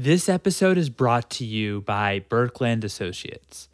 This episode is brought to you by Burkland Associates.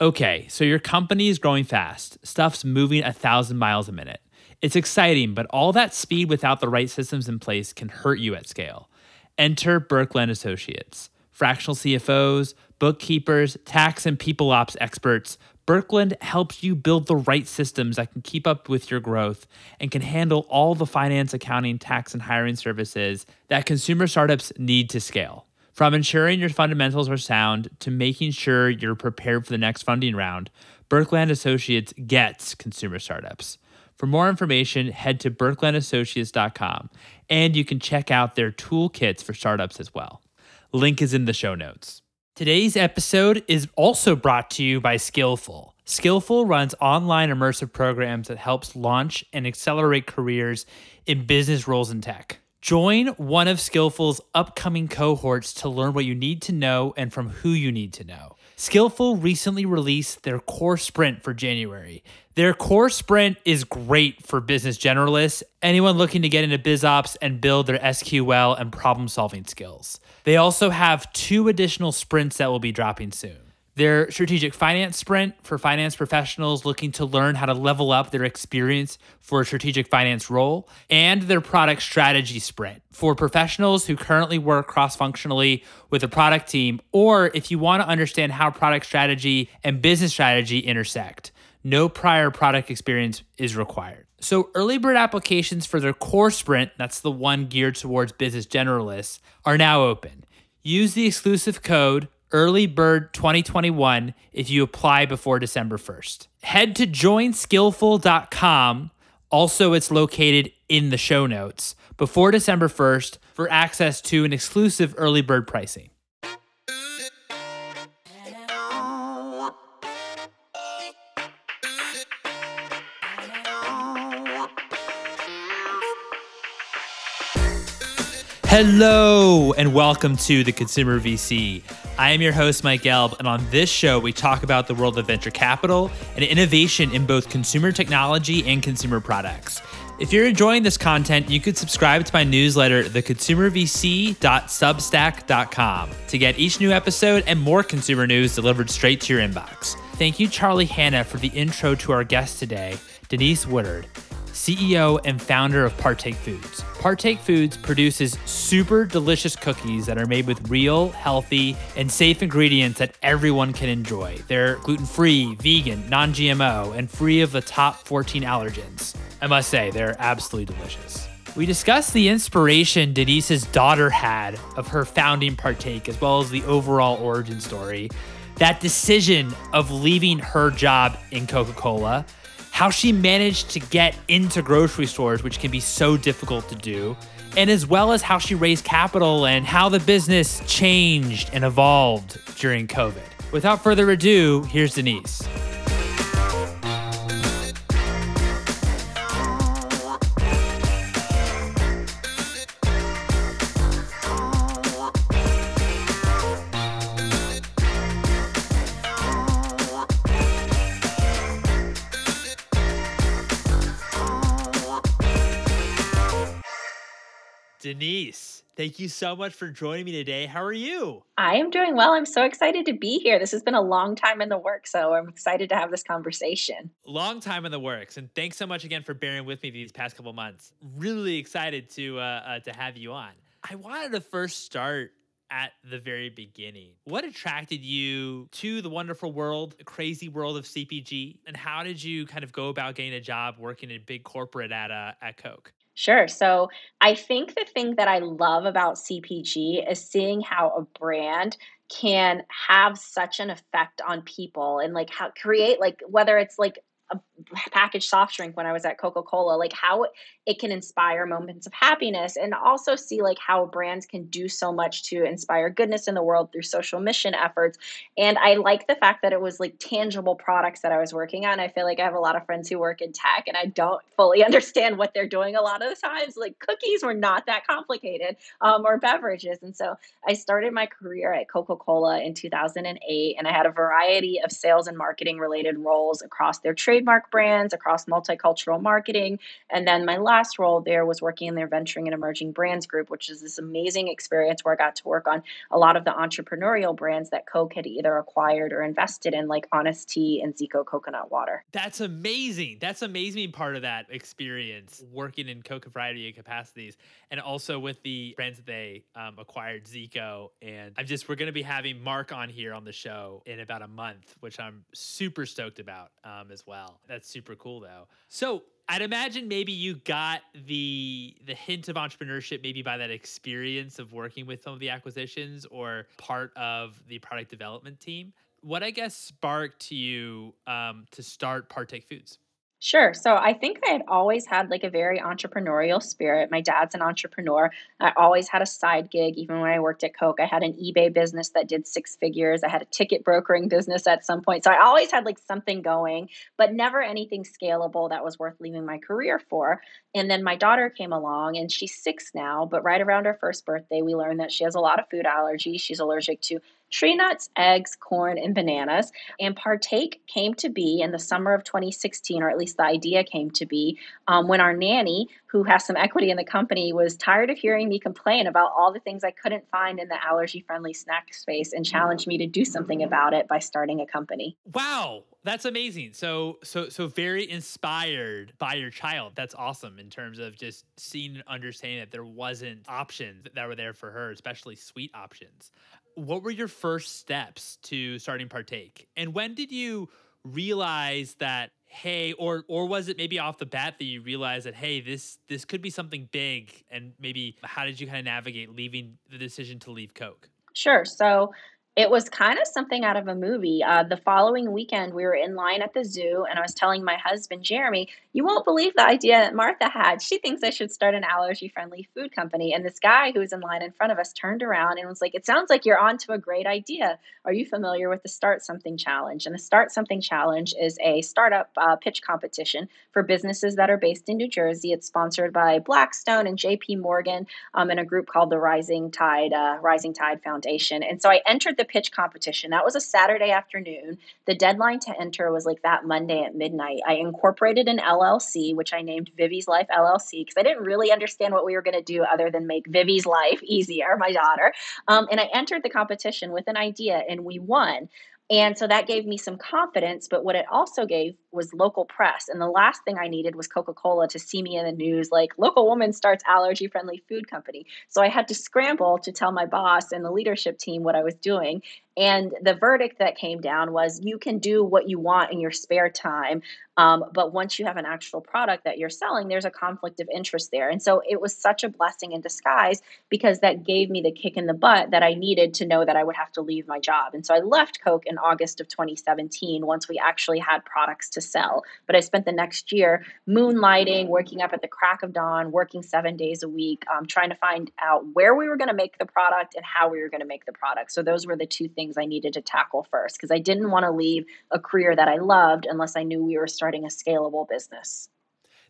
Okay, so your company is growing fast. Stuff's moving a thousand miles a minute. It's exciting, but all that speed without the right systems in place can hurt you at scale. Enter Burkland Associates. Fractional CFOs, bookkeepers, tax and people ops experts, Burkland helps you build the right systems that can keep up with your growth and can handle all the finance, accounting, tax, and hiring services that consumer startups need to scale. From ensuring your fundamentals are sound to making sure you're prepared for the next funding round, Burkland Associates gets consumer startups. For more information, head to burklandassociates.com and you can check out their toolkits for startups as well. Link is in the show notes. Today's episode is also brought to you by Skillful. Skillful runs online immersive programs that helps launch and accelerate careers in business roles in tech. Join one of Skillful's upcoming cohorts to learn what you need to know and from who you need to know. Skillful recently released their core sprint for January. Their core sprint is great for business generalists, anyone looking to get into biz ops and build their SQL and problem solving skills. They also have two additional sprints that will be dropping soon their strategic finance sprint for finance professionals looking to learn how to level up their experience for a strategic finance role, and their product strategy sprint for professionals who currently work cross functionally with a product team, or if you want to understand how product strategy and business strategy intersect. No prior product experience is required. So, early bird applications for their core sprint, that's the one geared towards business generalists, are now open. Use the exclusive code early bird 2021 if you apply before December 1st. Head to joinskillful.com. Also, it's located in the show notes before December 1st for access to an exclusive early bird pricing. Hello, and welcome to the Consumer VC. I am your host, Mike Gelb, and on this show, we talk about the world of venture capital and innovation in both consumer technology and consumer products. If you're enjoying this content, you could subscribe to my newsletter, theconsumervc.substack.com, to get each new episode and more consumer news delivered straight to your inbox. Thank you, Charlie Hanna, for the intro to our guest today, Denise Woodard. CEO and founder of Partake Foods. Partake Foods produces super delicious cookies that are made with real, healthy, and safe ingredients that everyone can enjoy. They're gluten free, vegan, non GMO, and free of the top 14 allergens. I must say, they're absolutely delicious. We discussed the inspiration Denise's daughter had of her founding Partake, as well as the overall origin story, that decision of leaving her job in Coca Cola how she managed to get into grocery stores, which can be so difficult to do, and as well as how she raised capital and how the business changed and evolved during COVID. Without further ado, here's Denise. Denise, thank you so much for joining me today. How are you? I am doing well. I'm so excited to be here. This has been a long time in the works, so I'm excited to have this conversation. Long time in the works, and thanks so much again for bearing with me these past couple months. Really excited to uh, uh, to have you on. I wanted to first start at the very beginning. What attracted you to the wonderful world, the crazy world of CPG, and how did you kind of go about getting a job working in big corporate at uh, at Coke? Sure. So I think the thing that I love about CPG is seeing how a brand can have such an effect on people and like how create like whether it's like packaged soft drink when I was at Coca Cola, like how it can inspire moments of happiness and also see like how brands can do so much to inspire goodness in the world through social mission efforts. And I like the fact that it was like tangible products that I was working on. I feel like I have a lot of friends who work in tech and I don't fully understand what they're doing a lot of the times. Like cookies were not that complicated um, or beverages. And so I started my career at Coca Cola in 2008 and I had a variety of sales and marketing related roles across their trademark brands across multicultural marketing. And then my last role there was working in their venturing and emerging brands group, which is this amazing experience where I got to work on a lot of the entrepreneurial brands that Coke had either acquired or invested in, like Honest Tea and Zico coconut water. That's amazing. That's amazing part of that experience working in Coke variety of capacities and also with the brands that they um, acquired, Zico. And I'm just, we're going to be having Mark on here on the show in about a month, which I'm super stoked about um, as well. That's super cool though. So I'd imagine maybe you got the the hint of entrepreneurship maybe by that experience of working with some of the acquisitions or part of the product development team. What I guess sparked you um, to start Partake Foods? Sure. So I think I had always had like a very entrepreneurial spirit. My dad's an entrepreneur. I always had a side gig, even when I worked at Coke. I had an eBay business that did six figures. I had a ticket brokering business at some point. So I always had like something going, but never anything scalable that was worth leaving my career for. And then my daughter came along and she's six now, but right around her first birthday, we learned that she has a lot of food allergies. She's allergic to tree nuts, eggs, corn, and bananas. And Partake came to be in the summer of 2016, or at least the idea came to be um, when our nanny, who has some equity in the company, was tired of hearing me complain about all the things I couldn't find in the allergy friendly snack space and challenged me to do something about it by starting a company. Wow. That's amazing. So so so very inspired by your child. That's awesome in terms of just seeing and understanding that there wasn't options that were there for her, especially sweet options what were your first steps to starting Partake? And when did you realize that hey or or was it maybe off the bat that you realized that hey this this could be something big and maybe how did you kind of navigate leaving the decision to leave Coke? Sure. So it was kind of something out of a movie. Uh, the following weekend, we were in line at the zoo, and I was telling my husband, Jeremy, you won't believe the idea that Martha had. She thinks I should start an allergy friendly food company. And this guy who was in line in front of us turned around and was like, It sounds like you're on to a great idea. Are you familiar with the Start Something Challenge? And the Start Something Challenge is a startup uh, pitch competition for businesses that are based in New Jersey. It's sponsored by Blackstone and JP Morgan um, and a group called the Rising Tide, uh, Rising Tide Foundation. And so I entered the pitch competition. That was a Saturday afternoon. The deadline to enter was like that Monday at midnight. I incorporated an LLC, which I named Vivi's Life LLC, because I didn't really understand what we were going to do other than make Vivi's life easier, my daughter. Um, and I entered the competition with an idea and we won. And so that gave me some confidence. But what it also gave was local press. And the last thing I needed was Coca Cola to see me in the news like, local woman starts allergy friendly food company. So I had to scramble to tell my boss and the leadership team what I was doing. And the verdict that came down was you can do what you want in your spare time. Um, but once you have an actual product that you're selling, there's a conflict of interest there. And so it was such a blessing in disguise because that gave me the kick in the butt that I needed to know that I would have to leave my job. And so I left Coke in August of 2017 once we actually had products to sell. But I spent the next year moonlighting, working up at the crack of dawn, working seven days a week, um, trying to find out where we were going to make the product and how we were going to make the product. So those were the two things I needed to tackle first because I didn't want to leave a career that I loved unless I knew we were starting a scalable business.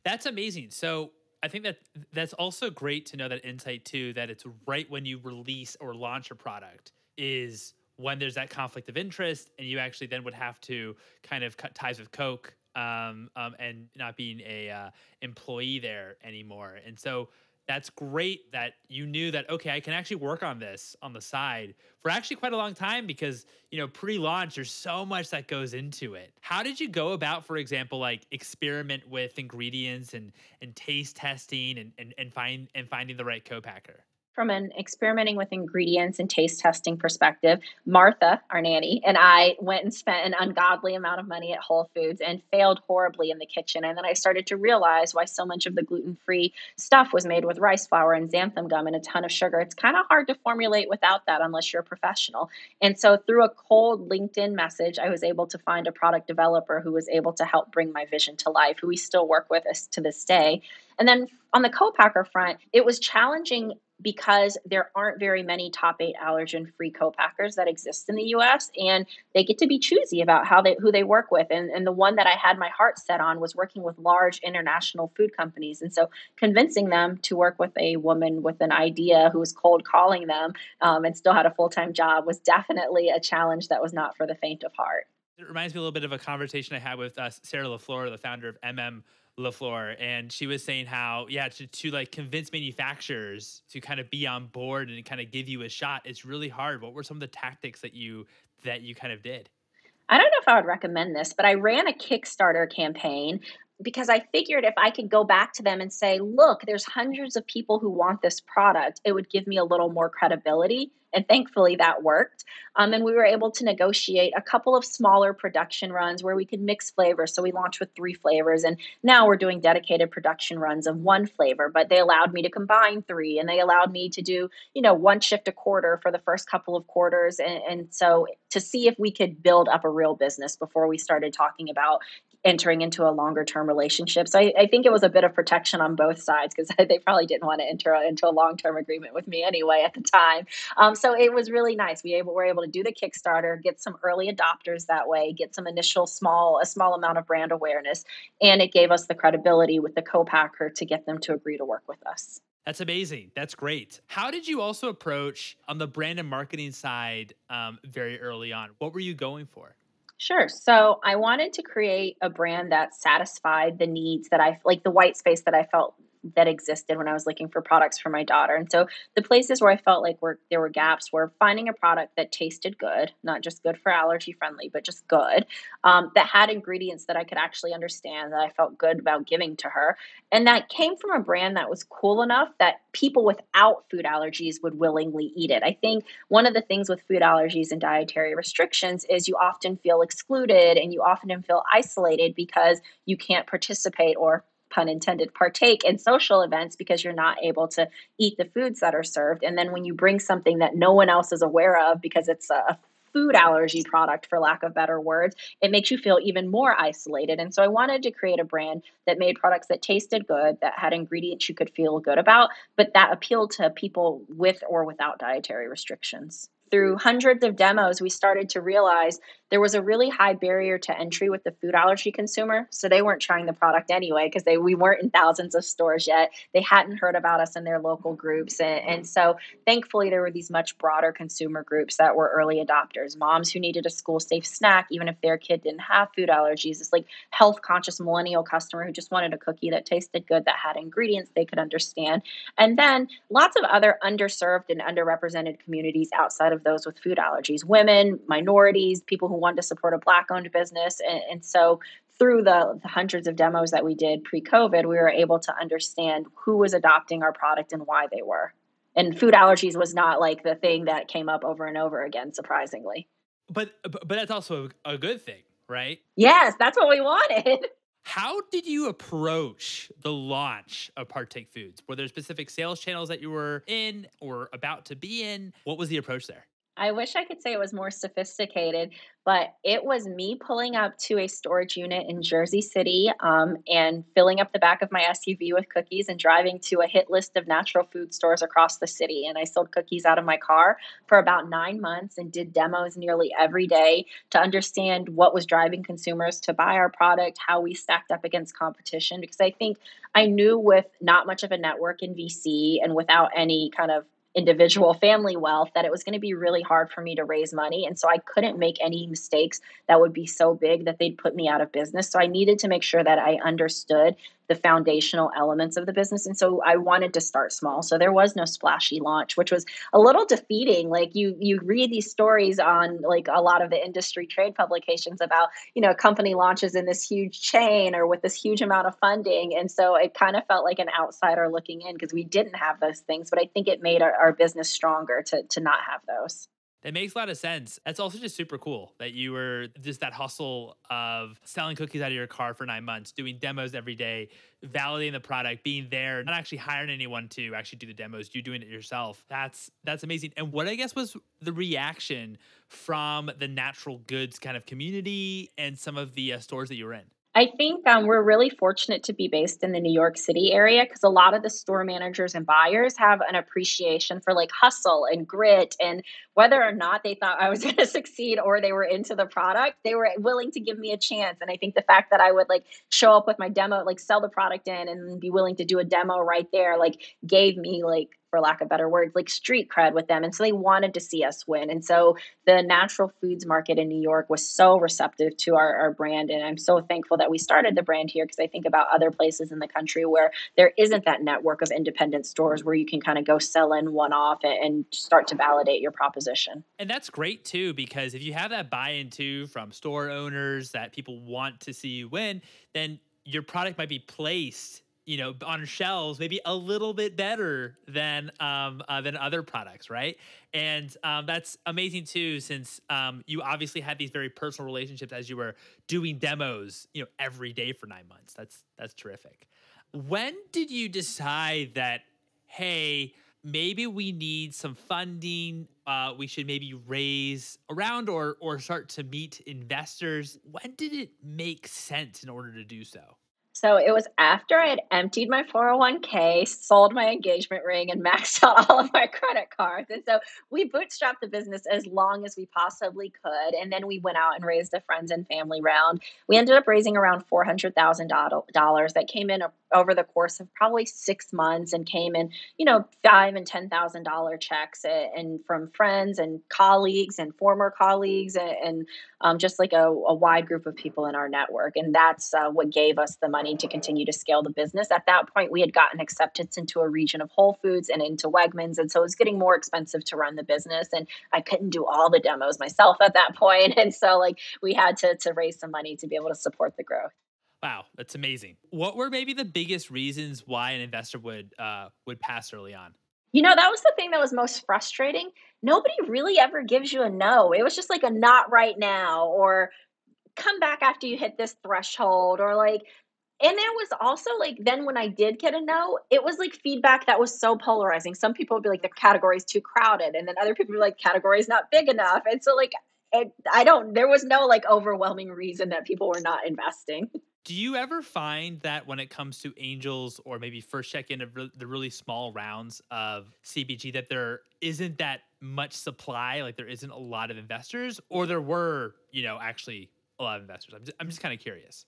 That's amazing. So I think that that's also great to know that insight too that it's right when you release or launch a product is when there's that conflict of interest and you actually then would have to kind of cut ties with Coke um, um, and not being a uh, employee there anymore. And so that's great that you knew that okay i can actually work on this on the side for actually quite a long time because you know pre-launch there's so much that goes into it. How did you go about for example like experiment with ingredients and and taste testing and and, and find and finding the right co-packer from an experimenting with ingredients and taste testing perspective, Martha, our nanny, and I went and spent an ungodly amount of money at Whole Foods and failed horribly in the kitchen. And then I started to realize why so much of the gluten free stuff was made with rice flour and xanthan gum and a ton of sugar. It's kind of hard to formulate without that unless you're a professional. And so through a cold LinkedIn message, I was able to find a product developer who was able to help bring my vision to life, who we still work with us to this day. And then on the co-packer front, it was challenging because there aren't very many top eight allergen free co-packers that exist in the US and they get to be choosy about how they who they work with. And, and the one that I had my heart set on was working with large international food companies. And so convincing them to work with a woman with an idea who was cold calling them um, and still had a full-time job was definitely a challenge that was not for the faint of heart. It reminds me a little bit of a conversation I had with uh, Sarah LaFleur, the founder of MM LaFleur, and she was saying how, yeah, to, to like convince manufacturers to kind of be on board and kind of give you a shot, it's really hard. What were some of the tactics that you that you kind of did? I don't know if I would recommend this, but I ran a Kickstarter campaign because I figured if I could go back to them and say, look, there's hundreds of people who want this product, it would give me a little more credibility. And thankfully that worked. Um, and we were able to negotiate a couple of smaller production runs where we could mix flavors. So we launched with three flavors, and now we're doing dedicated production runs of one flavor. But they allowed me to combine three, and they allowed me to do, you know, one shift a quarter for the first couple of quarters. And, and so to see if we could build up a real business before we started talking about entering into a longer term relationship. So I, I, think it was a bit of protection on both sides because they probably didn't want to enter into a long term agreement with me anyway at the time. Um, so it was really nice. We able, were able to do the Kickstarter, get some early adopters that way, get some initial small, a small amount of brand awareness, and it gave us the credibility with the co-packer to get them to agree to work with us. That's amazing. That's great. How did you also approach on the brand and marketing side um, very early on? What were you going for? Sure. So I wanted to create a brand that satisfied the needs that I like the white space that I felt that existed when I was looking for products for my daughter. And so the places where I felt like were there were gaps were finding a product that tasted good, not just good for allergy friendly, but just good, um, that had ingredients that I could actually understand that I felt good about giving to her, and that came from a brand that was cool enough that people without food allergies would willingly eat it. I think one of the things with food allergies and dietary restrictions is you often feel excluded and you often feel isolated because you can't participate or pun intended, partake in social events because you're not able to eat the foods that are served. And then when you bring something that no one else is aware of because it's a food allergy product, for lack of better words, it makes you feel even more isolated. And so I wanted to create a brand that made products that tasted good, that had ingredients you could feel good about, but that appealed to people with or without dietary restrictions through hundreds of demos, we started to realize there was a really high barrier to entry with the food allergy consumer. So they weren't trying the product anyway because they we weren't in thousands of stores yet. They hadn't heard about us in their local groups, and, and so thankfully there were these much broader consumer groups that were early adopters. Moms who needed a school safe snack, even if their kid didn't have food allergies. It's like health conscious millennial customer who just wanted a cookie that tasted good, that had ingredients they could understand, and then lots of other underserved and underrepresented communities outside of of those with food allergies women, minorities, people who want to support a Black owned business. And, and so through the, the, hundreds of demos that we did pre COVID, we were able to understand who was adopting our product and why they were. And food allergies was not like the thing that came up over and over again, surprisingly. But but that's also a good thing, right? Yes, that's what we wanted. How did you approach the launch of Partake Foods? Were there specific sales channels that you were in or about to be in? What was the approach there? I wish I could say it was more sophisticated, but it was me pulling up to a storage unit in Jersey City um, and filling up the back of my SUV with cookies and driving to a hit list of natural food stores across the city. And I sold cookies out of my car for about nine months and did demos nearly every day to understand what was driving consumers to buy our product, how we stacked up against competition. Because I think I knew with not much of a network in VC and without any kind of individual family wealth that it was going to be really hard for me to raise money. And so I couldn't make any mistakes that would be so big that they'd put me out of business. So I needed to make sure that I understood the foundational elements of the business. And so I wanted to start small. So there was no splashy launch, which was a little defeating. Like you you read these stories on like a lot of the industry trade publications about, you know, a company launches in this huge chain or with this huge amount of funding. And so it kind of felt like an outsider looking in because we didn't have those things. But I think it made our, our business stronger to to not have those. That makes a lot of sense. That's also just super cool that you were just that hustle of selling cookies out of your car for nine months, doing demos every day, validating the product, being there, not actually hiring anyone to actually do the demos, you doing it yourself. That's that's amazing. And what I guess was the reaction from the natural goods kind of community and some of the uh, stores that you were in? I think um, we're really fortunate to be based in the New York City area because a lot of the store managers and buyers have an appreciation for like hustle and grit. And whether or not they thought I was going to succeed or they were into the product, they were willing to give me a chance. And I think the fact that I would like show up with my demo, like sell the product in and be willing to do a demo right there, like gave me like for lack of better words, like street cred with them. And so they wanted to see us win. And so the natural foods market in New York was so receptive to our, our brand. And I'm so thankful that we started the brand here because I think about other places in the country where there isn't that network of independent stores where you can kind of go sell in one off and start to validate your proposition. And that's great too, because if you have that buy in too from store owners that people want to see you win, then your product might be placed you know on shelves maybe a little bit better than um, uh, than other products right? And um, that's amazing too since um, you obviously had these very personal relationships as you were doing demos you know every day for nine months. That's that's terrific. When did you decide that hey maybe we need some funding uh, we should maybe raise around or or start to meet investors? When did it make sense in order to do so so it was after I had emptied my 401k, sold my engagement ring, and maxed out all of my credit cards. And so we bootstrapped the business as long as we possibly could. And then we went out and raised a friends and family round. We ended up raising around $400,000 that came in over the course of probably six months and came in, you know, five and ten thousand dollar checks and from friends and colleagues and former colleagues and, and um, just like a, a, wide group of people in our network. And that's uh, what gave us the money to continue to scale the business. At that point, we had gotten acceptance into a region of Whole Foods and into Wegmans, and so it was getting more expensive to run the business. And I couldn't do all the demos myself at that point, and so like we had to to raise some money to be able to support the growth. Wow, that's amazing. What were maybe the biggest reasons why an investor would uh, would pass early on? You know, that was the thing that was most frustrating. Nobody really ever gives you a no. It was just like a not right now or come back after you hit this threshold or like and there was also like then when I did get a no, it was like feedback that was so polarizing. Some people would be like the category is too crowded, and then other people be like category is not big enough. And so like it, I don't. There was no like overwhelming reason that people were not investing. Do you ever find that when it comes to angels or maybe first check in of the really small rounds of CPG that there isn't that much supply, like there isn't a lot of investors, or there were, you know, actually a lot of investors? I'm just, I'm just kind of curious.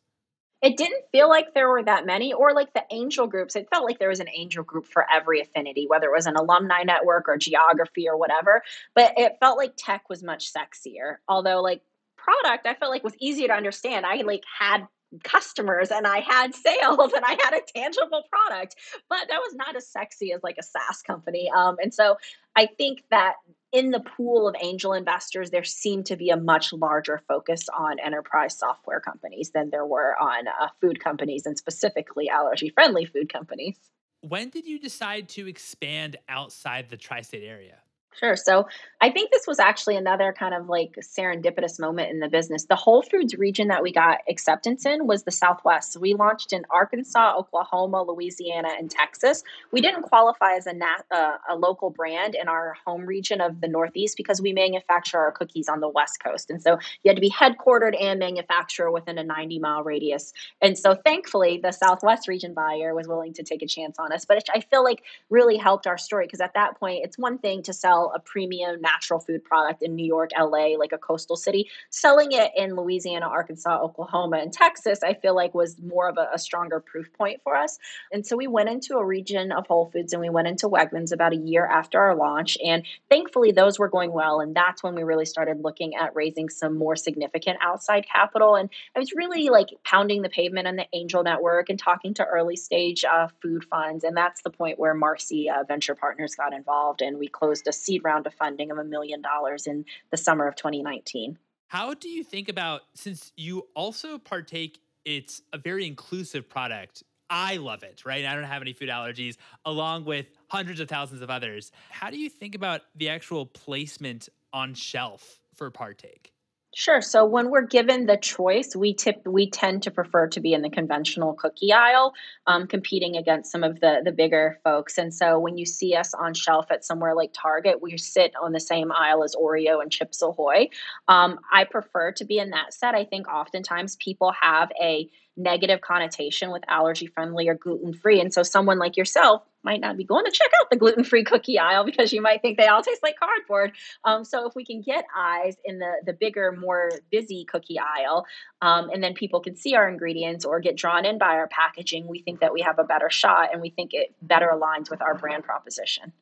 It didn't feel like there were that many, or like the angel groups. It felt like there was an angel group for every affinity, whether it was an alumni network or geography or whatever. But it felt like tech was much sexier. Although, like, product i felt like was easier to understand i like had customers and I had sales and I had a tangible product, but that was not as sexy as like a SaaS company. Um, and so I think that in the pool of angel investors, there seemed to be a much larger focus on enterprise software companies than there were on uh, food companies and specifically allergy friendly food companies. When did you decide to expand outside the tri state area? Sure. So I think this was actually another kind of like serendipitous moment in the business. The Whole Foods region that we got acceptance in was the Southwest. So we launched in Arkansas, Oklahoma, Louisiana, and Texas. We didn't qualify as a, nat- uh, a local brand in our home region of the Northeast because we manufacture our cookies on the West Coast. And so you had to be headquartered and manufacturer within a 90 mile radius. And so thankfully, the Southwest region buyer was willing to take a chance on us. But I feel like really helped our story because at that point, it's one thing to sell sell a premium natural food product in New York, LA, like a coastal city. Selling it in Louisiana, Arkansas, Oklahoma, and Texas, I feel like was more of a, a stronger proof point for us. And so we went into a region of Whole Foods and we went into Wegmans about a year after our launch. And thankfully, those were going well. And that's when we really started looking at raising some more significant outside capital. And I was really like pounding the pavement on the angel network and talking to early stage uh, food funds. And that's the point where Marcy uh, Venture Partners got involved and we closed a seed round of funding of a million dollars in the summer of 2019. How do you think about since you also partake it's a very inclusive product. I love it, right? I don't have any food allergies along with hundreds of thousands of others. How do you think about the actual placement on shelf for partake? Sure. So when we're given the choice, we tip we tend to prefer to be in the conventional cookie aisle, um, competing against some of the the bigger folks. And so when you see us on shelf at somewhere like Target, we sit on the same aisle as Oreo and Chips Ahoy. Um, I prefer to be in that set. I think oftentimes people have a negative connotation with allergy friendly or gluten free. And so someone like yourself might not be going to check out the gluten free cookie aisle because you might think they all taste like cardboard. Um, so if we can get eyes in the the bigger, more busy cookie aisle, um, and then people can see our ingredients or get drawn in by our packaging, we think that we have a better shot, and we think it better aligns with our brand proposition.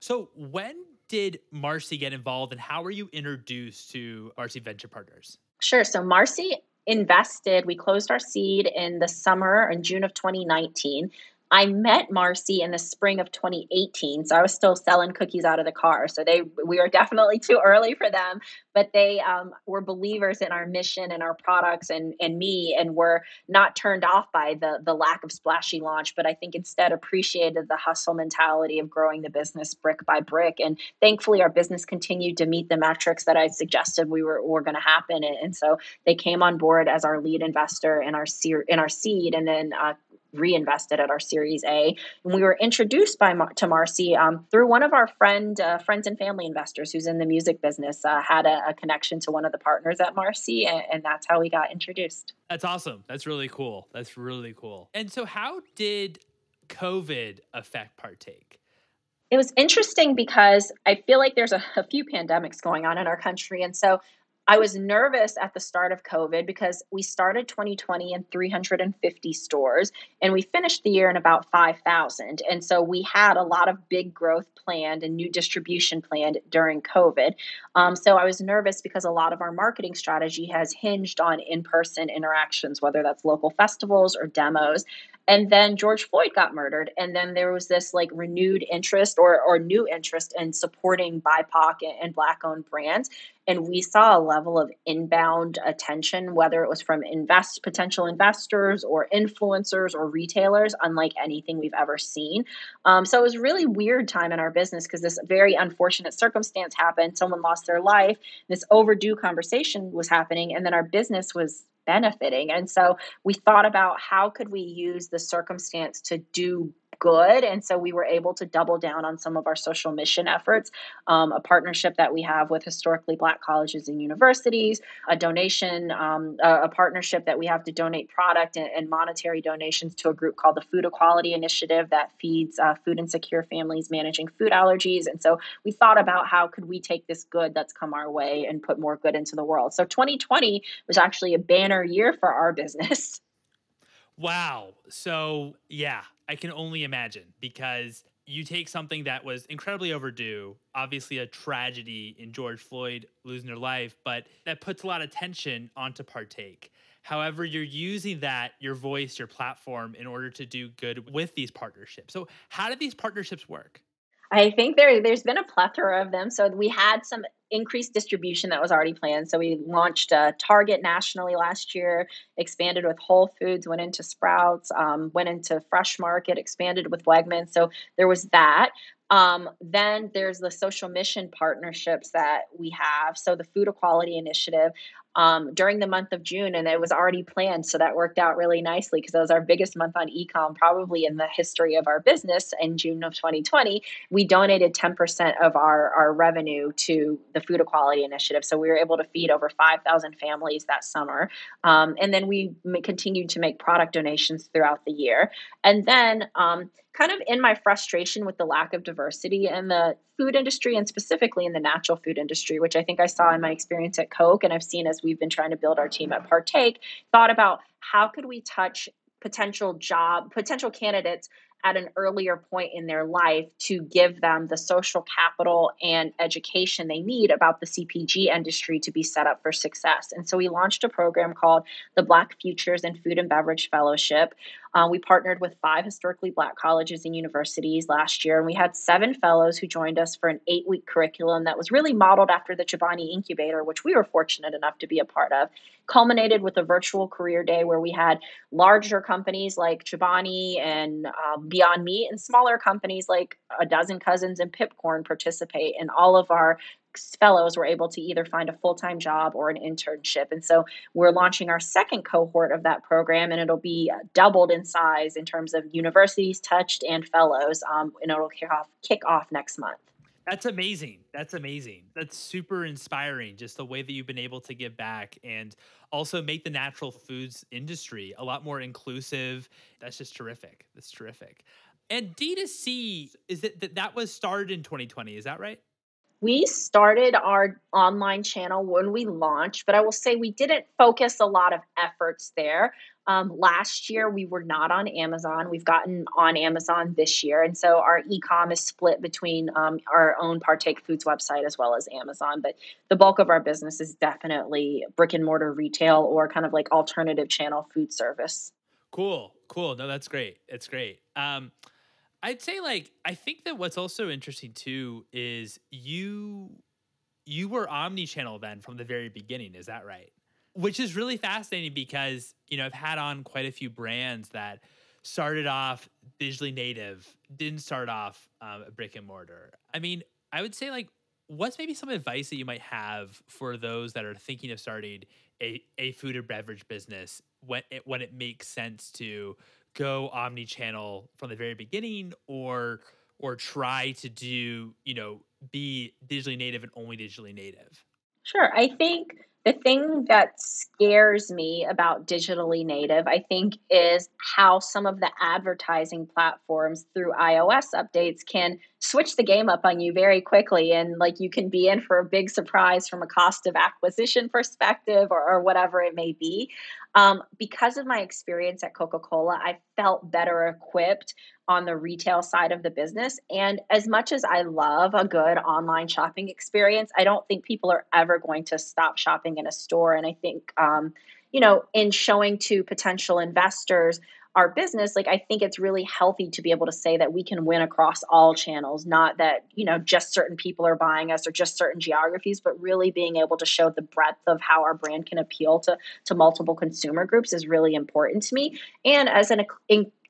So, when did Marcy get involved and how were you introduced to Marcy Venture Partners? Sure. So, Marcy invested, we closed our seed in the summer in June of 2019. I met Marcy in the spring of 2018, so I was still selling cookies out of the car. So they, we were definitely too early for them, but they um, were believers in our mission and our products and and me, and were not turned off by the the lack of splashy launch, but I think instead appreciated the hustle mentality of growing the business brick by brick. And thankfully, our business continued to meet the metrics that I suggested we were were going to happen, and, so they came on board as our lead investor in our in our seed, and then uh, reinvested at our Series A. And we were introduced by to Marcy um, through one of our friend uh, friends and family investors who's in the music business. Uh, had a, a, connection to one of the partners at Marcy, and, and that's how we got introduced. That's awesome. That's really cool. That's really cool. And so, how did COVID affect Partake? It was interesting because I feel like there's a, a few pandemics going on in our country, and so I was nervous at the start of COVID because we started 2020 in 350 stores and we finished the year in about 5,000. And so we had a lot of big growth planned and new distribution planned during COVID. Um, so I was nervous because a lot of our marketing strategy has hinged on in person interactions, whether that's local festivals or demos. And then George Floyd got murdered. And then there was this like renewed interest or, or new interest in supporting BIPOC and Black owned brands. And we saw a level of inbound attention, whether it was from invest potential investors or influencers or retailers, unlike anything we've ever seen. Um, so it was a really weird time in our business because this very unfortunate circumstance happened. Someone lost their life. This overdue conversation was happening, and then our business was benefiting. And so we thought about how could we use the circumstance to do good. And so we were able to double down on some of our social mission efforts, um, a partnership that we have with historically Black colleges and universities, a donation, um, a, a, partnership that we have to donate product and, and, monetary donations to a group called the Food Equality Initiative that feeds uh, food insecure families managing food allergies. And so we thought about how could we take this good that's come our way and put more good into the world. So 2020 was actually a banner year for our business. Wow. So, yeah, I can only imagine because you take something that was incredibly overdue, obviously a tragedy in George Floyd losing their life, but that puts a lot of tension onto partake. However, you're using that, your voice, your platform, in order to do good with these partnerships. So, how do these partnerships work? I think there there's been a plethora of them. So we had some increased distribution that was already planned. So we launched uh, Target nationally last year, expanded with Whole Foods, went into Sprouts, um, went into Fresh Market, expanded with Wegmans. So there was that. Um, then there's the social mission partnerships that we have. So the Food Equality Initiative um, during the month of June, and it was already planned. So that worked out really nicely because it was our biggest month on ecom probably in the history of our business in June of 2020. We donated 10% of our, our revenue to the Food Equality Initiative. So we were able to feed over 5,000 families that summer. Um, and then we continued to make product donations throughout the year. And then, um, kind of in my frustration with the lack of diversity in the food industry and specifically in the natural food industry, which I think I saw in my experience at Coke and I've seen as we've been trying to build our team at Partake, thought about how could we touch potential job, potential candidates at an earlier point in their life to give them the social capital and education they need about the CPG industry to be set up for success. And so we launched a program called the Black Futures in Food and Beverage Fellowship. Uh, we partnered with five historically black colleges and universities last year, and we had seven fellows who joined us for an eight week curriculum that was really modeled after the Chobani Incubator, which we were fortunate enough to be a part of. Culminated with a virtual career day where we had larger companies like Chobani and um, Beyond Meat, and smaller companies like A Dozen Cousins and Pipcorn participate. And all of our fellows were able to either find a full time job or an internship. And so we're launching our second cohort of that program, and it'll be uh, doubled in size in terms of universities touched and fellows. Um, and it'll kick off kick off next month. That's amazing. That's amazing. That's super inspiring. Just the way that you've been able to give back and also make the natural foods industry a lot more inclusive. That's just terrific. That's terrific. And D2C is it that that was started in 2020, is that right? We started our online channel when we launched, but I will say we didn't focus a lot of efforts there. Um, last year, we were not on Amazon. We've gotten on Amazon this year. And so our e com is split between um, our own Partake Foods website as well as Amazon. But the bulk of our business is definitely brick and mortar retail or kind of like alternative channel food service. Cool. Cool. No, that's great. It's great. Um, I'd say like I think that what's also interesting too is you you were omni-channel then from the very beginning, is that right? Which is really fascinating because, you know, I've had on quite a few brands that started off digitally native, didn't start off um, brick and mortar. I mean, I would say like what's maybe some advice that you might have for those that are thinking of starting a, a food or beverage business when it, when it makes sense to go omni-channel from the very beginning or or try to do you know be digitally native and only digitally native? Sure. I think the thing that scares me about digitally native i think is how some of the advertising platforms through ios updates can switch the game up on you very quickly and like you can be in for a big surprise from a cost of acquisition perspective or, or whatever it may be. Um, because of my experience at coca-cola i felt better equipped on the retail side of the business. And as much as i love a good online shopping experience i don't think people are ever going to stop shopping in a store. And i think um, you know in showing to potential investors our business like i think it's really healthy to be able to say that we can win across all channels not that you know just certain people are buying us or just certain geographies but really being able to show the breadth of how our brand can appeal to to multiple consumer groups is really important to me. And as an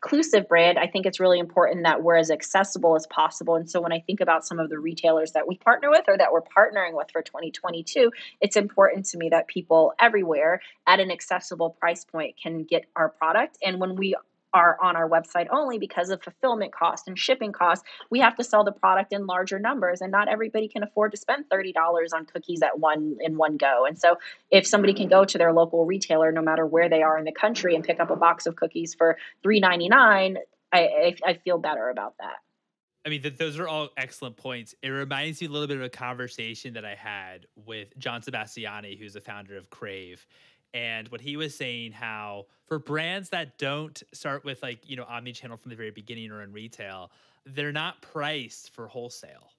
inclusive brand, I think it's really important that we're as accessible as possible. And so when I think about some of the retailers that we partner with or that we're partnering with for 2022, it's important to me that people everywhere at an accessible price point can get our product. And when we are on our website only because of fulfillment costs and shipping costs. We have to sell the product in larger numbers and not everybody can afford to spend $30 on cookies at one in one go. And so if somebody can go to their local retailer no matter where they are in the country and pick up a box of cookies for $3.99, I, I, I feel better about that. I mean, th- those are all excellent points. It reminds me a little bit of a conversation that I had with John Sebastiani, who's the founder of Krave and what he was saying how for brands that don't start with like you know omni-channel from the very beginning or in retail they're not priced for wholesale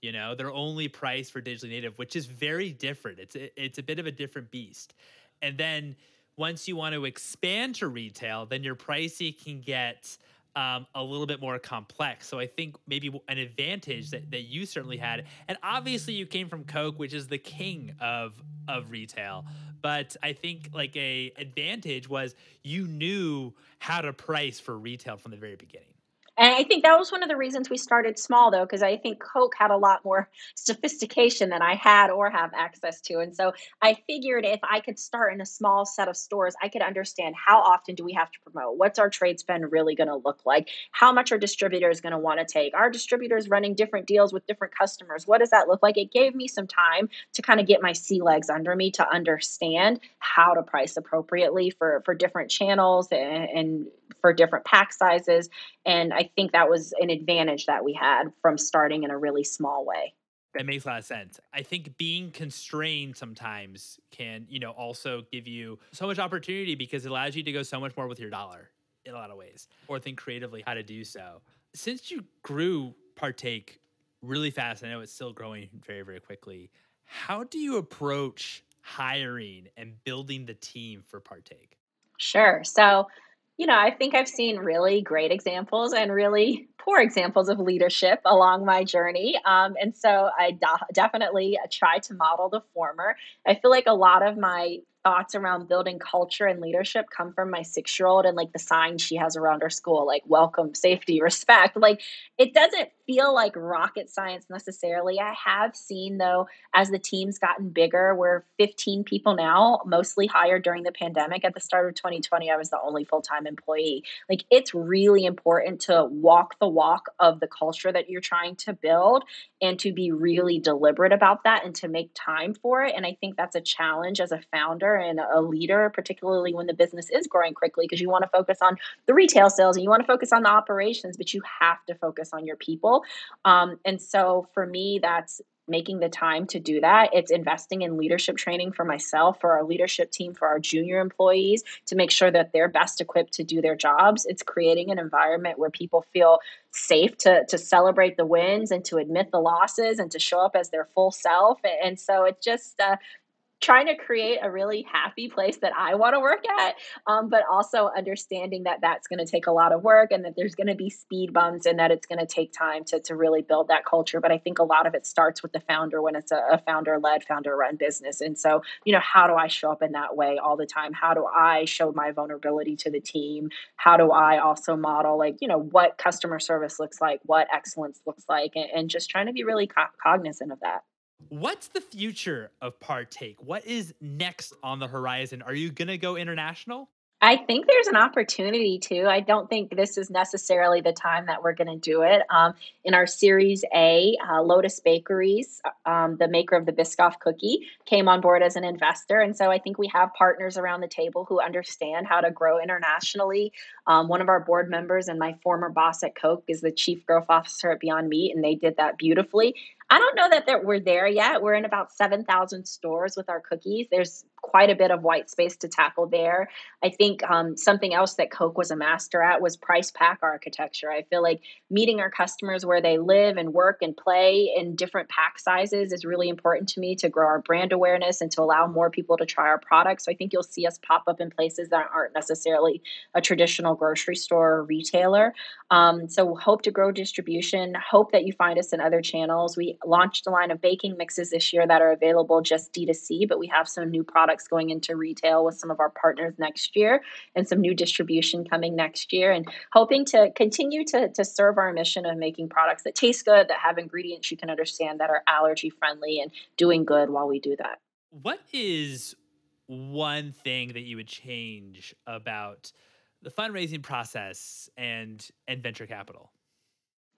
you know? They're only priced for digitally native which is very different. It's it's a bit of a different beast. And then once you want to expand to retail then your pricing can get um, a little bit more complex. So I think maybe an advantage that, that you certainly had, and obviously you came from Coke, which is the king of of retail. But I think like a advantage was you knew how to price for retail from the very beginning. And I think that was one of the reasons we started small, though, because I think Coke had a lot more sophistication than I had or have access to. And so I figured if I could start in a small set of stores, I could understand how often do we have to promote? What's our trade spend really going to look like? How much are distributors going to want to take? Our distributors running different deals with different customers? What does that look like? It gave me some time to kind of get my sea legs under me to understand how to price appropriately for, for different channels and, and for different pack sizes. And I think that was an advantage that we had from starting in a really small way. That makes a lot of sense. I think being constrained sometimes can, you know, also give you so much opportunity because it allows you to go so much more with your dollar in a lot of ways or think creatively how to do so. Since you grew Partake really fast, I know it's still growing very, very quickly. How do you approach hiring and building the team for Partake? Sure. So you know, I think I've seen really great examples and really poor examples of leadership along my journey. Um, and so I do- definitely uh, try to model the former. I feel like a lot of my thoughts around building culture and leadership come from my six year old and like the signs she has around her school, like welcome, safety, respect. Like it doesn't feel like rocket science necessarily. I have seen though, as the team's gotten bigger, we're 15 people now, mostly hired during the pandemic. At the start of 2020, I was the only full time employee. Like it's really important to walk the walk of the culture that you're trying to build and to be really deliberate about that and to make time for it. And I think that's a challenge as a founder and a leader, particularly when the business is growing quickly, because you want to focus on the retail sales and you want to focus on the operations, but you have to focus on your people. Um, and so for me, that's making the time to do that. It's investing in leadership training for myself, for our leadership team, for our junior employees to make sure that they're best equipped to do their jobs. It's creating an environment where people feel safe to to celebrate the wins and to admit the losses and to show up as their full self. And so it's just uh, trying to create a really happy place that I want to work at, um, but also understanding that that's going to take a lot of work and that there's going to be speed bumps and that it's going to take time to, to really build that culture. But I think a lot of it starts with the founder when it's a, a founder led, founder run business. And so, you know, how do I show up in that way all the time? How do I show my vulnerability to the team? How do I also model, like, you know, what customer service looks like, what excellence looks like, and, and just trying to be really co- cognizant of that. What's the future of Partake? What is next on the horizon? Are you going to go international? I think there's an opportunity to. I don't think this is necessarily the time that we're going to do it. Um, in our Series A, uh, Lotus Bakeries, um, the maker of the Biscoff cookie, came on board as an investor. And so I think we have partners around the table who understand how to grow internationally. Um, one of our board members and my former boss at Coke is the chief growth officer at Beyond Meat, and they did that beautifully. I don't know that we're there yet. We're in about 7,000 stores with our cookies. There's quite a bit of white space to tackle there. I think um, something else that Coke was a master at was price pack architecture. I feel like meeting our customers where they live and work and play in different pack sizes is really important to me to grow our brand awareness and to allow more people to try our products. So I think you'll see us pop up in places that aren't necessarily a traditional grocery store or retailer. Um, so hope to grow distribution. Hope that you find us in other channels. We launched a line of baking mixes this year that are available just D2C, but we have some new products going into retail with some of our partners next year and some new distribution coming next year and hoping to continue to, to serve our mission of making products that taste good, that have ingredients you can understand, that are allergy friendly and doing good while we do that. What is one thing that you would change about the fundraising process and and venture capital?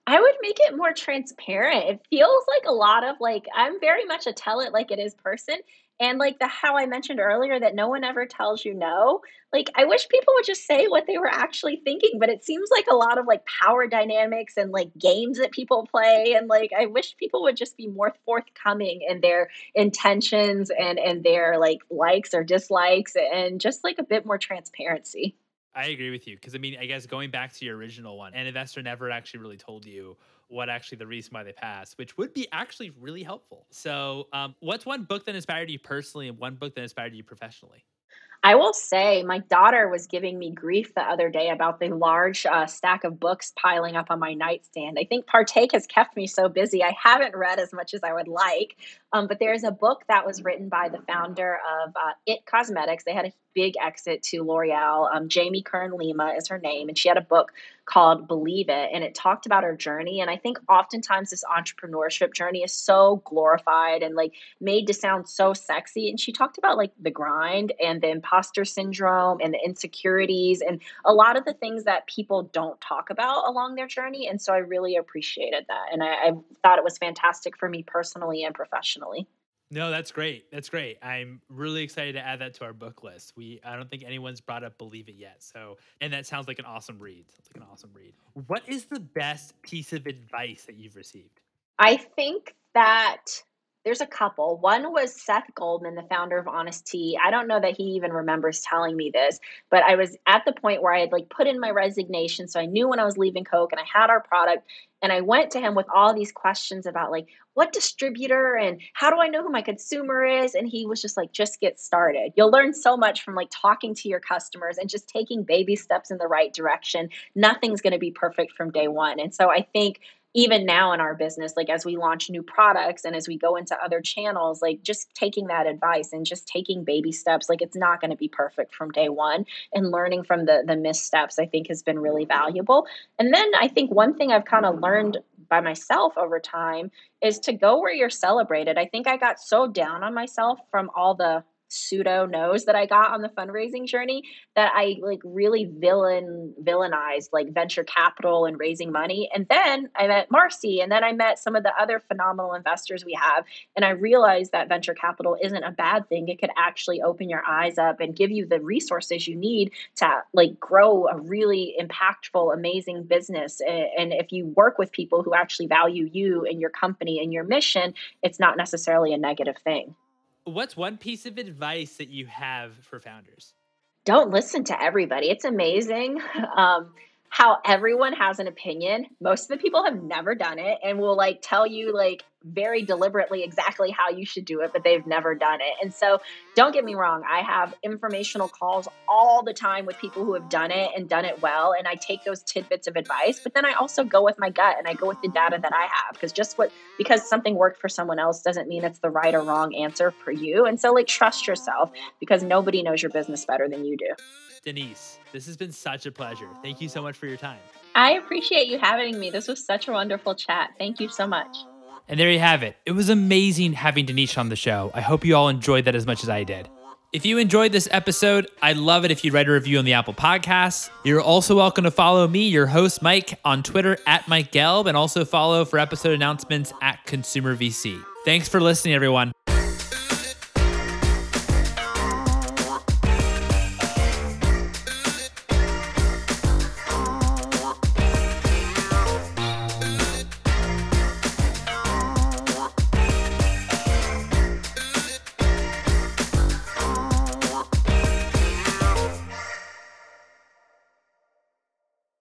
I would make it more transparent. It feels like a lot of like I'm very much a tell it like it is person. And like the how I mentioned earlier that no one ever tells you no. Like I wish people would just say what they were actually thinking, but it seems like a lot of like power dynamics and like games that people play and like I wish people would just be more forthcoming in their intentions and and their like likes or dislikes and just like a bit more transparency. I agree with you because I mean, I guess going back to your original one, an investor never actually really told you what actually the reason why they passed, which would be actually really helpful. So, um, what's one book that inspired you personally, and one book that inspired you professionally? I will say, my daughter was giving me grief the other day about the large uh, stack of books piling up on my nightstand. I think Partake has kept me so busy. I haven't read as much as I would like, um, but there's a book that was written by the founder of uh, It Cosmetics. They had a big exit to L'Oreal. Um, Jamie Kern Lima is her name, and she had a book called Believe It, and it talked about her journey. And I think oftentimes this entrepreneurship journey is so glorified and like made to sound so sexy. And she talked about like the grind and the imposter syndrome and the insecurities and a lot of the things that people don't talk about along their journey. And so I really appreciated that, and I, I thought it was fantastic for me personally and professionally. No, that's great. That's great. I'm really excited to add that to our book list. We I don't think anyone's brought up Believe It yet. So, and that sounds like an awesome read. Sounds like an awesome read. What is the best piece of advice that you've received? I think that there's a couple. One was Seth Goldman, the founder of Honest Tea. I don't know that he even remembers telling me this, but I was at the point where I had like put in my resignation. So I knew when I was leaving Coke and I had our product. And I went to him with all these questions about like what distributor and how do I know who my consumer is? And he was just like, just get started. You'll learn so much from like talking to your customers and just taking baby steps in the right direction. Nothing's going to be perfect from day one. And so I think even now in our business like as we launch new products and as we go into other channels like just taking that advice and just taking baby steps like it's not going to be perfect from day one and learning from the the missteps i think has been really valuable. And then i think one thing i've kind of learned by myself over time is to go where you're celebrated. I think i got so down on myself from all the pseudo no's that I got on the fundraising journey that I like really villain villainized like venture capital and raising money. And then I met Marcy and then I met some of the other phenomenal investors we have. And I realized that venture capital isn't a bad thing. It could actually open your eyes up and give you the resources you need to like grow a really impactful, amazing business. And if you work with people who actually value you and your company and your mission, it's not necessarily a negative thing. What's one piece of advice that you have for founders? Don't listen to everybody. It's amazing. Um, how everyone has an opinion. Most of the people have never done it and will like tell you like very deliberately exactly how you should do it, but they've never done it. And so, don't get me wrong, I have informational calls all the time with people who have done it and done it well. And I take those tidbits of advice, but then I also go with my gut and I go with the data that I have because just what, because something worked for someone else doesn't mean it's the right or wrong answer for you. And so, like, trust yourself because nobody knows your business better than you do. Denise, this has been such a pleasure. Thank you so much for your time. I appreciate you having me. This was such a wonderful chat. Thank you so much. And there you have it. It was amazing having Denise on the show. I hope you all enjoyed that as much as I did. If you enjoyed this episode, I'd love it if you'd write a review on the Apple Podcasts. You're also welcome to follow me, your host, Mike, on Twitter at Mike Gelb, and also follow for episode announcements at Consumer VC. Thanks for listening, everyone.